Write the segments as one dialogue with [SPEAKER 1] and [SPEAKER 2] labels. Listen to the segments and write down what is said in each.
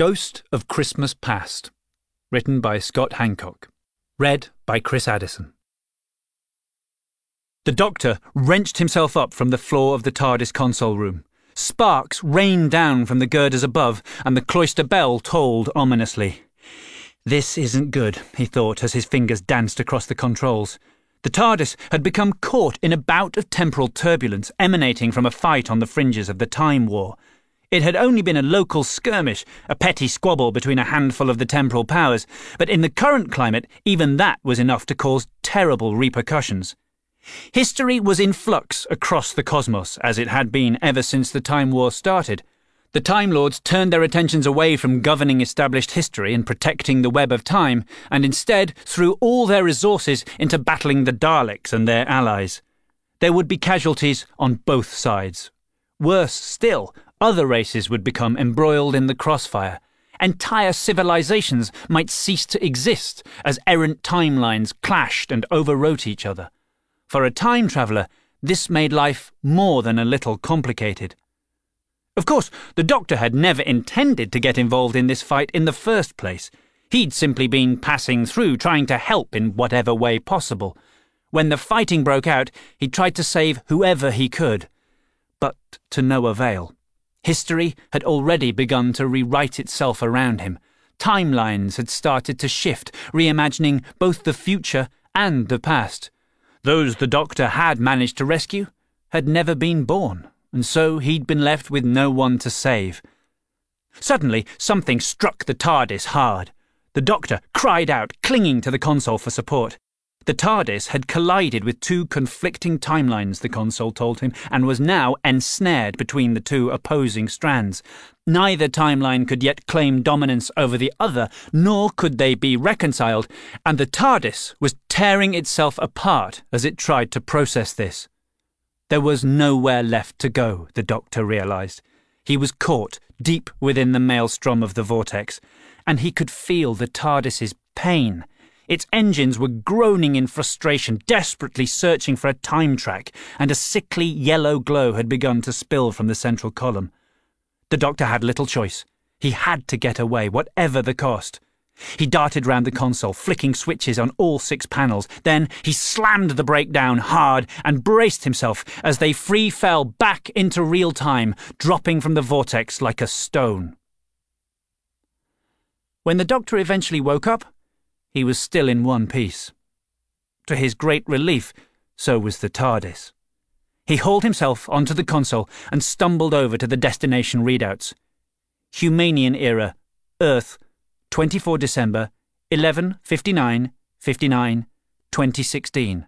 [SPEAKER 1] Ghost of Christmas Past, written by Scott Hancock, read by Chris Addison. The doctor wrenched himself up from the floor of the TARDIS console room. Sparks rained down from the girders above, and the cloister bell tolled ominously. This isn't good, he thought as his fingers danced across the controls. The TARDIS had become caught in a bout of temporal turbulence emanating from a fight on the fringes of the Time War. It had only been a local skirmish, a petty squabble between a handful of the temporal powers, but in the current climate, even that was enough to cause terrible repercussions. History was in flux across the cosmos, as it had been ever since the Time War started. The Time Lords turned their attentions away from governing established history and protecting the web of time, and instead threw all their resources into battling the Daleks and their allies. There would be casualties on both sides. Worse still, other races would become embroiled in the crossfire. Entire civilizations might cease to exist as errant timelines clashed and overwrote each other. For a time traveller, this made life more than a little complicated. Of course, the Doctor had never intended to get involved in this fight in the first place. He'd simply been passing through, trying to help in whatever way possible. When the fighting broke out, he tried to save whoever he could. But to no avail. History had already begun to rewrite itself around him. Timelines had started to shift, reimagining both the future and the past. Those the Doctor had managed to rescue had never been born, and so he'd been left with no one to save. Suddenly, something struck the TARDIS hard. The Doctor cried out, clinging to the console for support. The TARDIS had collided with two conflicting timelines, the console told him, and was now ensnared between the two opposing strands. Neither timeline could yet claim dominance over the other, nor could they be reconciled, and the TARDIS was tearing itself apart as it tried to process this. There was nowhere left to go, the Doctor realized. He was caught deep within the maelstrom of the vortex, and he could feel the TARDIS's pain its engines were groaning in frustration, desperately searching for a time track, and a sickly yellow glow had begun to spill from the central column. The doctor had little choice. He had to get away, whatever the cost. He darted round the console, flicking switches on all six panels. Then he slammed the brake down hard and braced himself as they free fell back into real time, dropping from the vortex like a stone. When the doctor eventually woke up, he was still in one piece. To his great relief, so was the TARDIS. He hauled himself onto the console and stumbled over to the destination readouts. Humanian era, Earth, 24 December, 11:59, 59, 2016.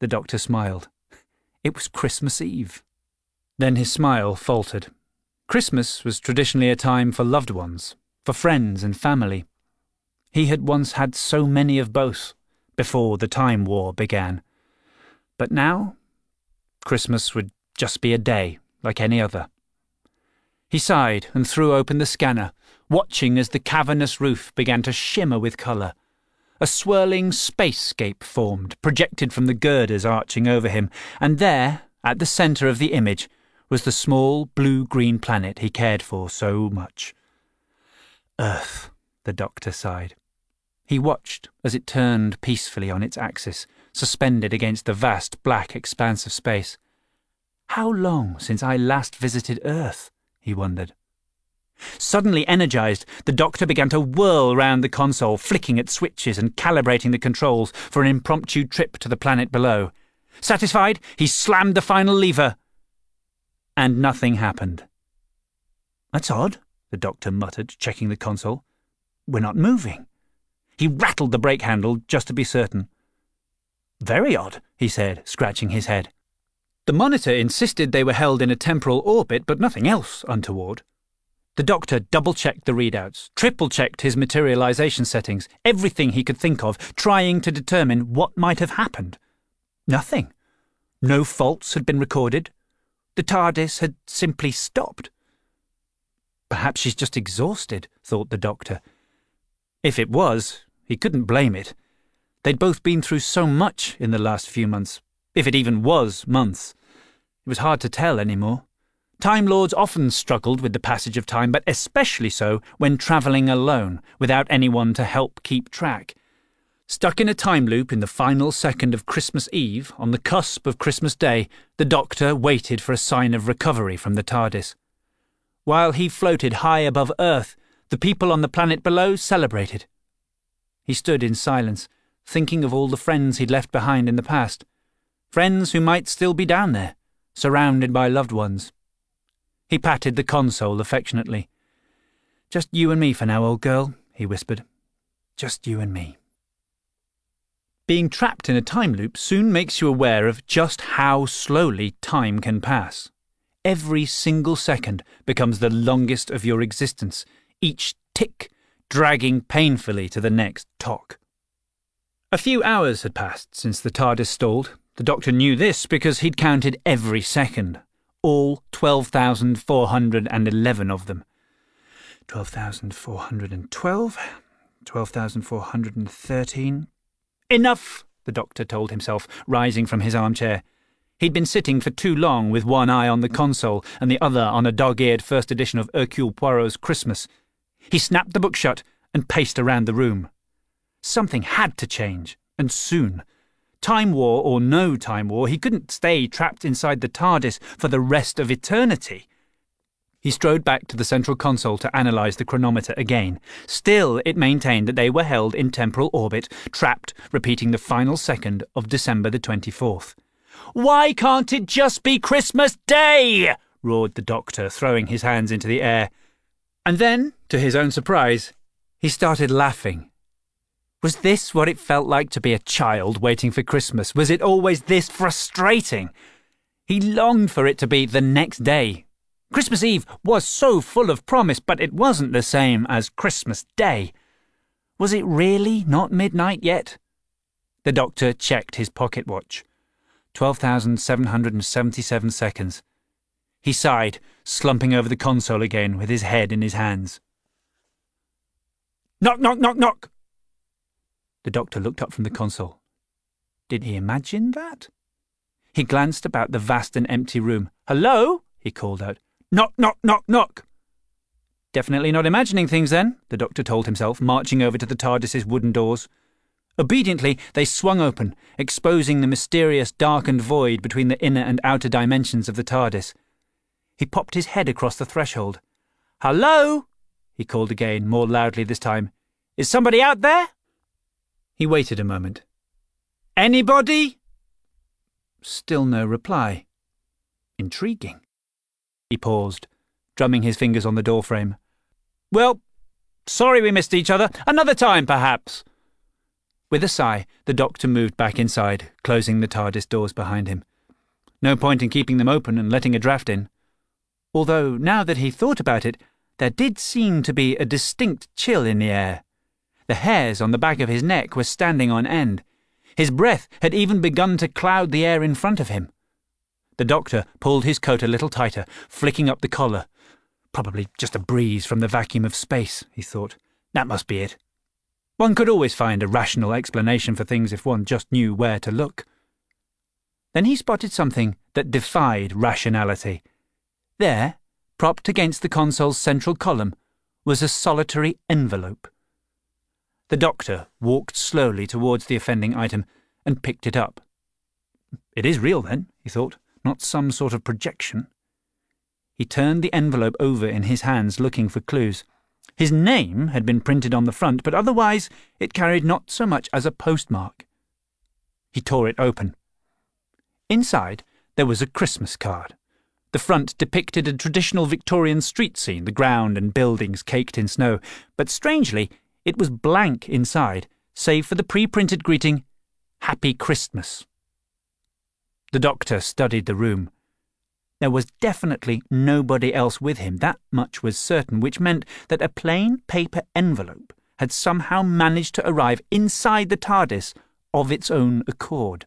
[SPEAKER 1] The doctor smiled. It was Christmas Eve. Then his smile faltered. Christmas was traditionally a time for loved ones, for friends and family. He had once had so many of both, before the Time War began. But now, Christmas would just be a day like any other. He sighed and threw open the scanner, watching as the cavernous roof began to shimmer with colour. A swirling spacescape formed, projected from the girders arching over him, and there, at the centre of the image, was the small blue-green planet he cared for so much. Earth, the doctor sighed. He watched as it turned peacefully on its axis, suspended against the vast black expanse of space. How long since I last visited Earth? he wondered. Suddenly energized, the doctor began to whirl round the console, flicking at switches and calibrating the controls for an impromptu trip to the planet below. Satisfied, he slammed the final lever. And nothing happened. That's odd, the doctor muttered, checking the console. We're not moving. He rattled the brake handle just to be certain. Very odd, he said, scratching his head. The monitor insisted they were held in a temporal orbit, but nothing else untoward. The doctor double checked the readouts, triple checked his materialization settings, everything he could think of, trying to determine what might have happened. Nothing. No faults had been recorded. The TARDIS had simply stopped. Perhaps she's just exhausted, thought the doctor. If it was, he couldn't blame it. They'd both been through so much in the last few months, if it even was months. It was hard to tell any more. Time Lords often struggled with the passage of time, but especially so when travelling alone, without anyone to help keep track. Stuck in a time loop in the final second of Christmas Eve, on the cusp of Christmas Day, the Doctor waited for a sign of recovery from the TARDIS. While he floated high above Earth, the people on the planet below celebrated. He stood in silence, thinking of all the friends he'd left behind in the past. Friends who might still be down there, surrounded by loved ones. He patted the console affectionately. Just you and me for now, old girl, he whispered. Just you and me. Being trapped in a time loop soon makes you aware of just how slowly time can pass. Every single second becomes the longest of your existence, each tick dragging painfully to the next tock. A few hours had passed since the TARDIS stalled. The Doctor knew this because he'd counted every second, all 12,411 of them. 12,412, 12,413. Enough, the doctor told himself, rising from his armchair. He'd been sitting for too long with one eye on the console and the other on a dog eared first edition of Hercule Poirot's Christmas. He snapped the book shut and paced around the room. Something had to change, and soon. Time War or no Time War, he couldn't stay trapped inside the TARDIS for the rest of eternity. He strode back to the central console to analyse the chronometer again. Still, it maintained that they were held in temporal orbit, trapped, repeating the final second of December the 24th. Why can't it just be Christmas Day? roared the doctor, throwing his hands into the air. And then, to his own surprise, he started laughing. Was this what it felt like to be a child waiting for Christmas? Was it always this frustrating? He longed for it to be the next day, Christmas Eve was so full of promise, but it wasn't the same as Christmas Day. Was it really not midnight yet? The doctor checked his pocket watch. 12,777 seconds. He sighed, slumping over the console again with his head in his hands. Knock, knock, knock, knock! The doctor looked up from the console. Did he imagine that? He glanced about the vast and empty room. Hello? he called out. Knock, knock, knock, knock. Definitely not imagining things then, the doctor told himself, marching over to the TARDIS's wooden doors. Obediently, they swung open, exposing the mysterious darkened void between the inner and outer dimensions of the TARDIS. He popped his head across the threshold. Hello? he called again, more loudly this time. Is somebody out there? He waited a moment. Anybody? Still no reply. Intriguing. He paused, drumming his fingers on the doorframe. Well, sorry we missed each other. Another time, perhaps. With a sigh, the doctor moved back inside, closing the TARDIS doors behind him. No point in keeping them open and letting a draft in. Although, now that he thought about it, there did seem to be a distinct chill in the air. The hairs on the back of his neck were standing on end. His breath had even begun to cloud the air in front of him. The doctor pulled his coat a little tighter, flicking up the collar. Probably just a breeze from the vacuum of space, he thought. That must be it. One could always find a rational explanation for things if one just knew where to look. Then he spotted something that defied rationality. There, propped against the console's central column, was a solitary envelope. The doctor walked slowly towards the offending item and picked it up. It is real, then, he thought not some sort of projection. He turned the envelope over in his hands, looking for clues. His name had been printed on the front, but otherwise it carried not so much as a postmark. He tore it open. Inside, there was a Christmas card. The front depicted a traditional Victorian street scene, the ground and buildings caked in snow, but strangely, it was blank inside, save for the pre printed greeting, Happy Christmas. The doctor studied the room. There was definitely nobody else with him, that much was certain, which meant that a plain paper envelope had somehow managed to arrive inside the TARDIS of its own accord.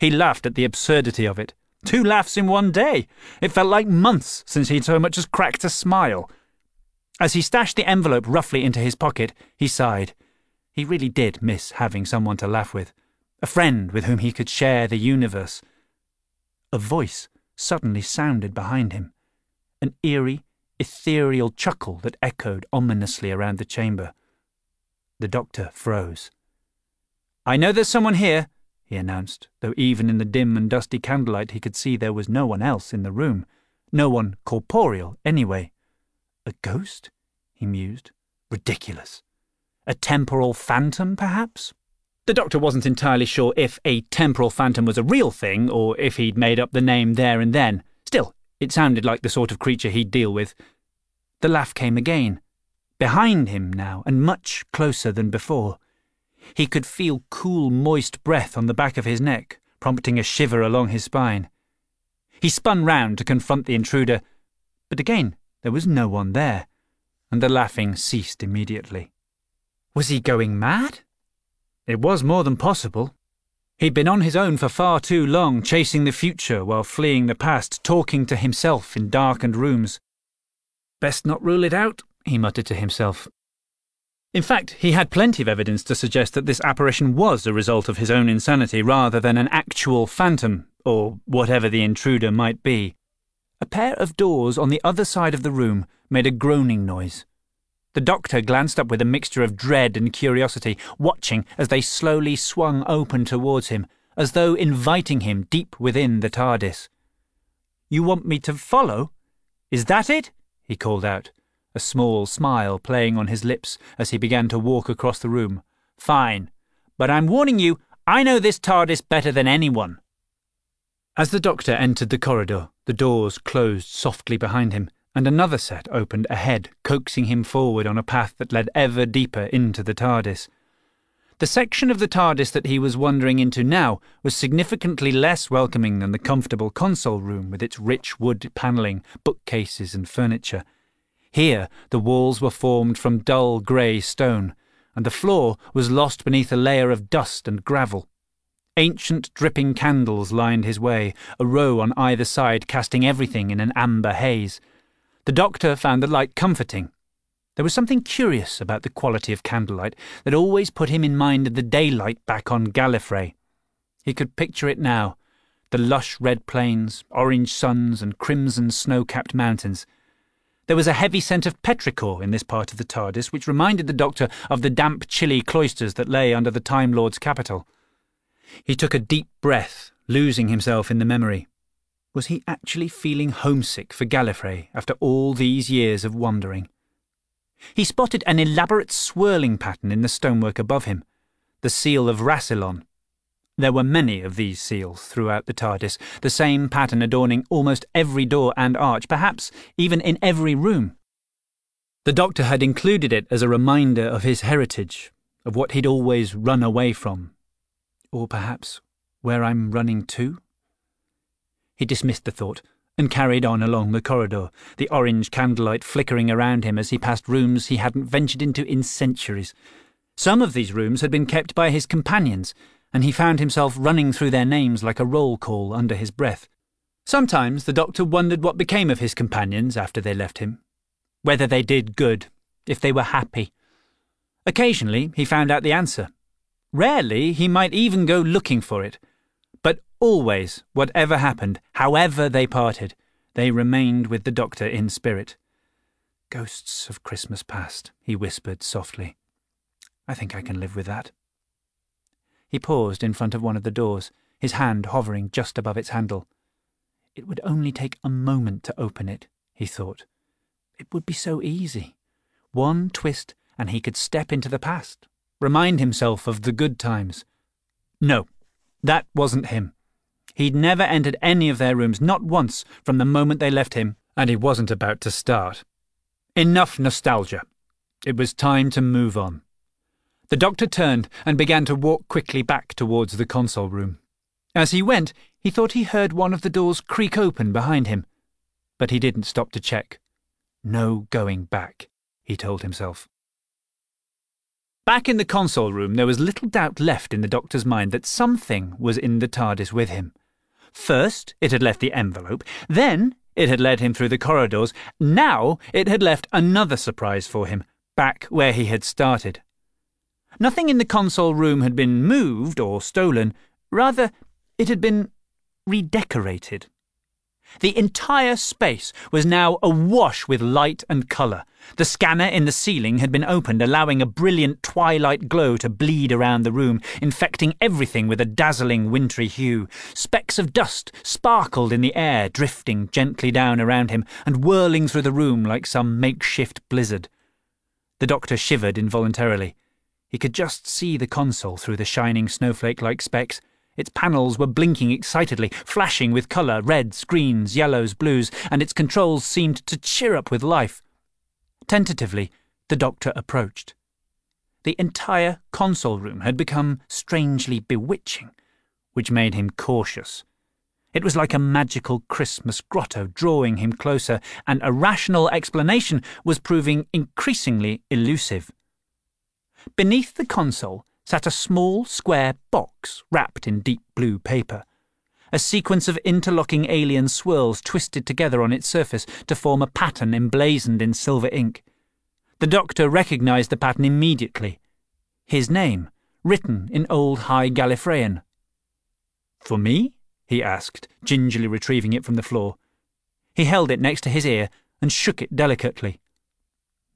[SPEAKER 1] He laughed at the absurdity of it. Two laughs in one day. It felt like months since he'd so much as cracked a smile. As he stashed the envelope roughly into his pocket, he sighed. He really did miss having someone to laugh with a friend with whom he could share the universe. A voice suddenly sounded behind him. an eerie, ethereal chuckle that echoed ominously around the chamber. The doctor froze. I know there's someone here, he announced, though even in the dim and dusty candlelight he could see there was no one else in the room. No one corporeal, anyway. A ghost? he mused. Ridiculous. A temporal phantom, perhaps? The doctor wasn't entirely sure if a temporal phantom was a real thing or if he'd made up the name there and then. Still, it sounded like the sort of creature he'd deal with. The laugh came again, behind him now, and much closer than before. He could feel cool, moist breath on the back of his neck, prompting a shiver along his spine. He spun round to confront the intruder, but again there was no one there, and the laughing ceased immediately. Was he going mad? It was more than possible. He'd been on his own for far too long, chasing the future while fleeing the past, talking to himself in darkened rooms. Best not rule it out, he muttered to himself. In fact, he had plenty of evidence to suggest that this apparition was a result of his own insanity rather than an actual phantom, or whatever the intruder might be. A pair of doors on the other side of the room made a groaning noise. The doctor glanced up with a mixture of dread and curiosity, watching as they slowly swung open towards him, as though inviting him deep within the TARDIS. You want me to follow? Is that it? he called out, a small smile playing on his lips as he began to walk across the room. Fine. But I'm warning you, I know this TARDIS better than anyone. As the doctor entered the corridor, the doors closed softly behind him, and another set opened ahead, coaxing him forward on a path that led ever deeper into the TARDIS. The section of the TARDIS that he was wandering into now was significantly less welcoming than the comfortable console room with its rich wood panelling, bookcases, and furniture. Here, the walls were formed from dull grey stone, and the floor was lost beneath a layer of dust and gravel. Ancient dripping candles lined his way, a row on either side casting everything in an amber haze. The doctor found the light comforting. There was something curious about the quality of candlelight that always put him in mind of the daylight back on Gallifrey. He could picture it now the lush red plains, orange suns, and crimson snow capped mountains. There was a heavy scent of petrichor in this part of the TARDIS, which reminded the doctor of the damp, chilly cloisters that lay under the Time Lord's capital. He took a deep breath, losing himself in the memory. Was he actually feeling homesick for Gallifrey after all these years of wandering? He spotted an elaborate swirling pattern in the stonework above him, the seal of Rassilon. There were many of these seals throughout the TARDIS, the same pattern adorning almost every door and arch, perhaps even in every room. The doctor had included it as a reminder of his heritage, of what he'd always run away from. Or perhaps where I'm running to? He dismissed the thought and carried on along the corridor, the orange candlelight flickering around him as he passed rooms he hadn't ventured into in centuries. Some of these rooms had been kept by his companions, and he found himself running through their names like a roll call under his breath. Sometimes the doctor wondered what became of his companions after they left him, whether they did good, if they were happy. Occasionally he found out the answer. Rarely he might even go looking for it. But always, whatever happened, however they parted, they remained with the doctor in spirit. Ghosts of Christmas past, he whispered softly. I think I can live with that. He paused in front of one of the doors, his hand hovering just above its handle. It would only take a moment to open it, he thought. It would be so easy. One twist, and he could step into the past, remind himself of the good times. No, that wasn't him. He'd never entered any of their rooms, not once, from the moment they left him, and he wasn't about to start. Enough nostalgia. It was time to move on. The doctor turned and began to walk quickly back towards the console room. As he went, he thought he heard one of the doors creak open behind him, but he didn't stop to check. No going back, he told himself. Back in the console room, there was little doubt left in the doctor's mind that something was in the TARDIS with him. First, it had left the envelope. Then, it had led him through the corridors. Now, it had left another surprise for him, back where he had started. Nothing in the console room had been moved or stolen. Rather, it had been redecorated. The entire space was now awash with light and colour. The scanner in the ceiling had been opened, allowing a brilliant twilight glow to bleed around the room, infecting everything with a dazzling wintry hue. Specks of dust sparkled in the air, drifting gently down around him and whirling through the room like some makeshift blizzard. The doctor shivered involuntarily. He could just see the console through the shining snowflake like specks. Its panels were blinking excitedly, flashing with colour reds, greens, yellows, blues, and its controls seemed to cheer up with life. Tentatively, the doctor approached. The entire console room had become strangely bewitching, which made him cautious. It was like a magical Christmas grotto drawing him closer, and a rational explanation was proving increasingly elusive. Beneath the console sat a small square box wrapped in deep blue paper. A sequence of interlocking alien swirls twisted together on its surface to form a pattern emblazoned in silver ink. The doctor recognized the pattern immediately. His name, written in old High Gallifreyan. For me? he asked, gingerly retrieving it from the floor. He held it next to his ear and shook it delicately.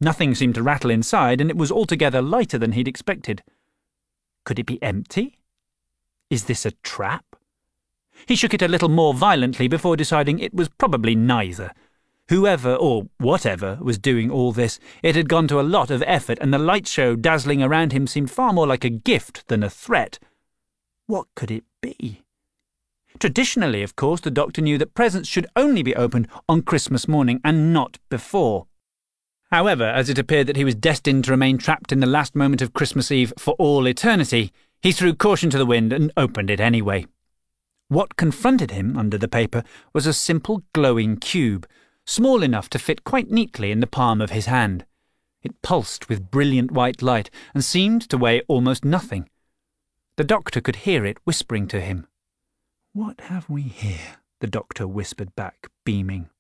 [SPEAKER 1] Nothing seemed to rattle inside, and it was altogether lighter than he'd expected. Could it be empty? Is this a trap? He shook it a little more violently before deciding it was probably neither. Whoever or whatever was doing all this, it had gone to a lot of effort, and the light show dazzling around him seemed far more like a gift than a threat. What could it be? Traditionally, of course, the doctor knew that presents should only be opened on Christmas morning and not before. However, as it appeared that he was destined to remain trapped in the last moment of Christmas Eve for all eternity, he threw caution to the wind and opened it anyway. What confronted him under the paper was a simple glowing cube, small enough to fit quite neatly in the palm of his hand. It pulsed with brilliant white light and seemed to weigh almost nothing. The doctor could hear it whispering to him. What have we here? the doctor whispered back, beaming.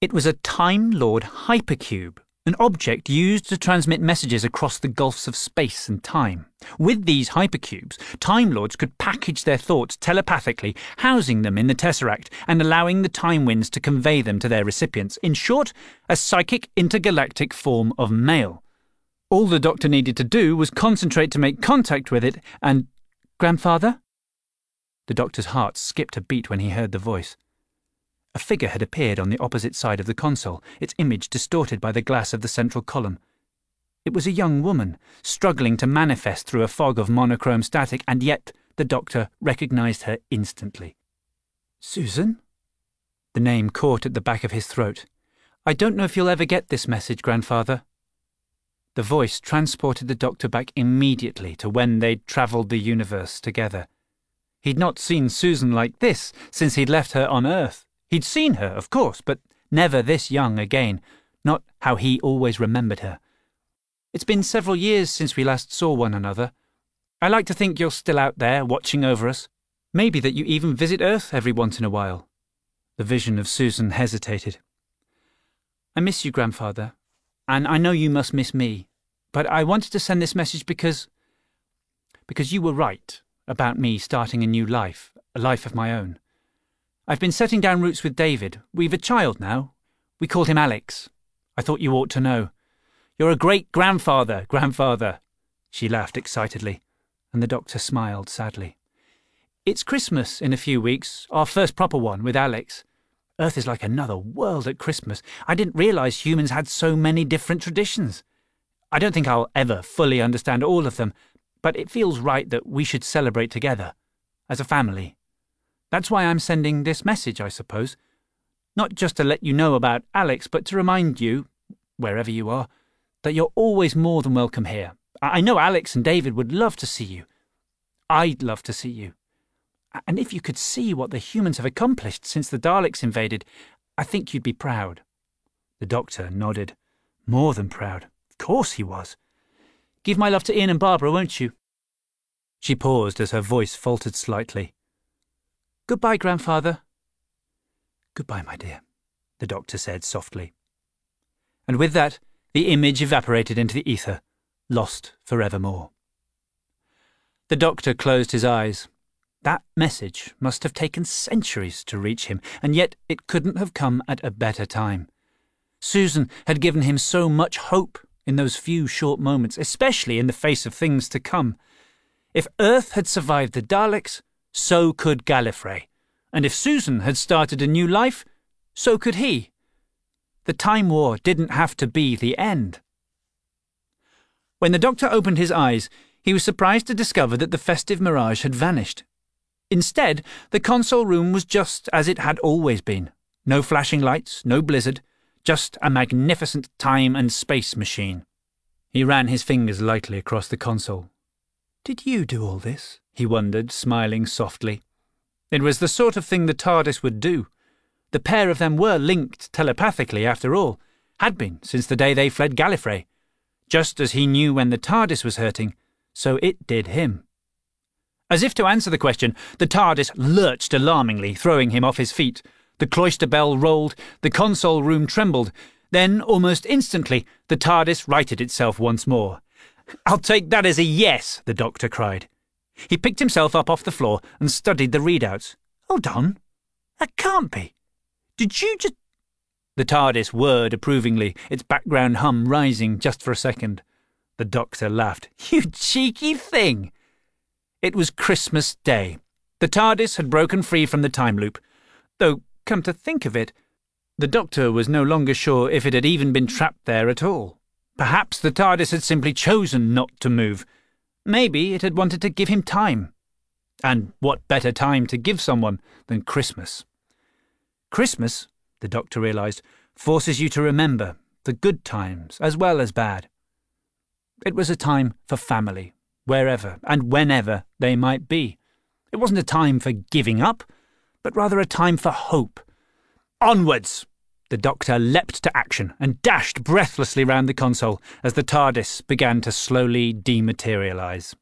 [SPEAKER 1] It was a Time Lord hypercube, an object used to transmit messages across the gulfs of space and time. With these hypercubes, Time Lords could package their thoughts telepathically, housing them in the Tesseract and allowing the Time Winds to convey them to their recipients. In short, a psychic intergalactic form of mail. All the Doctor needed to do was concentrate to make contact with it and. Grandfather? The Doctor's heart skipped a beat when he heard the voice. A figure had appeared on the opposite side of the console, its image distorted by the glass of the central column. It was a young woman, struggling to manifest through a fog of monochrome static, and yet the doctor recognized her instantly. Susan? The name caught at the back of his throat. I don't know if you'll ever get this message, Grandfather. The voice transported the doctor back immediately to when they'd travelled the universe together. He'd not seen Susan like this since he'd left her on Earth. He'd seen her, of course, but never this young again, not how he always remembered her. It's been several years since we last saw one another. I like to think you're still out there, watching over us. Maybe that you even visit Earth every once in a while. The vision of Susan hesitated. I miss you, Grandfather, and I know you must miss me, but I wanted to send this message because. because you were right about me starting a new life, a life of my own. I've been setting down roots with David. We've a child now. We called him Alex. I thought you ought to know. You're a great grandfather, grandfather. She laughed excitedly, and the doctor smiled sadly. It's Christmas in a few weeks, our first proper one with Alex. Earth is like another world at Christmas. I didn't realize humans had so many different traditions. I don't think I'll ever fully understand all of them, but it feels right that we should celebrate together, as a family. That's why I'm sending this message, I suppose. Not just to let you know about Alex, but to remind you, wherever you are, that you're always more than welcome here. I know Alex and David would love to see you. I'd love to see you. And if you could see what the humans have accomplished since the Daleks invaded, I think you'd be proud. The doctor nodded. More than proud. Of course he was. Give my love to Ian and Barbara, won't you? She paused as her voice faltered slightly. Goodbye, grandfather. Goodbye, my dear, the doctor said softly. And with that, the image evaporated into the ether, lost forevermore. The doctor closed his eyes. That message must have taken centuries to reach him, and yet it couldn't have come at a better time. Susan had given him so much hope in those few short moments, especially in the face of things to come. If Earth had survived the Daleks, so could Gallifrey. And if Susan had started a new life, so could he. The Time War didn't have to be the end. When the Doctor opened his eyes, he was surprised to discover that the festive mirage had vanished. Instead, the console room was just as it had always been. No flashing lights, no blizzard, just a magnificent time and space machine. He ran his fingers lightly across the console. Did you do all this? He wondered, smiling softly. It was the sort of thing the TARDIS would do. The pair of them were linked telepathically, after all, had been since the day they fled Gallifrey. Just as he knew when the TARDIS was hurting, so it did him. As if to answer the question, the TARDIS lurched alarmingly, throwing him off his feet. The cloister bell rolled, the console room trembled. Then, almost instantly, the TARDIS righted itself once more. I'll take that as a yes, the doctor cried. He picked himself up off the floor and studied the readouts. Hold on. That can't be. Did you just. The TARDIS whirred approvingly, its background hum rising just for a second. The doctor laughed. You cheeky thing! It was Christmas Day. The TARDIS had broken free from the time loop. Though, come to think of it, the Doctor was no longer sure if it had even been trapped there at all. Perhaps the TARDIS had simply chosen not to move. Maybe it had wanted to give him time. And what better time to give someone than Christmas? Christmas, the Doctor realised, forces you to remember the good times as well as bad. It was a time for family, wherever and whenever they might be. It wasn't a time for giving up, but rather a time for hope. Onwards! The doctor leapt to action and dashed breathlessly round the console as the TARDIS began to slowly dematerialise.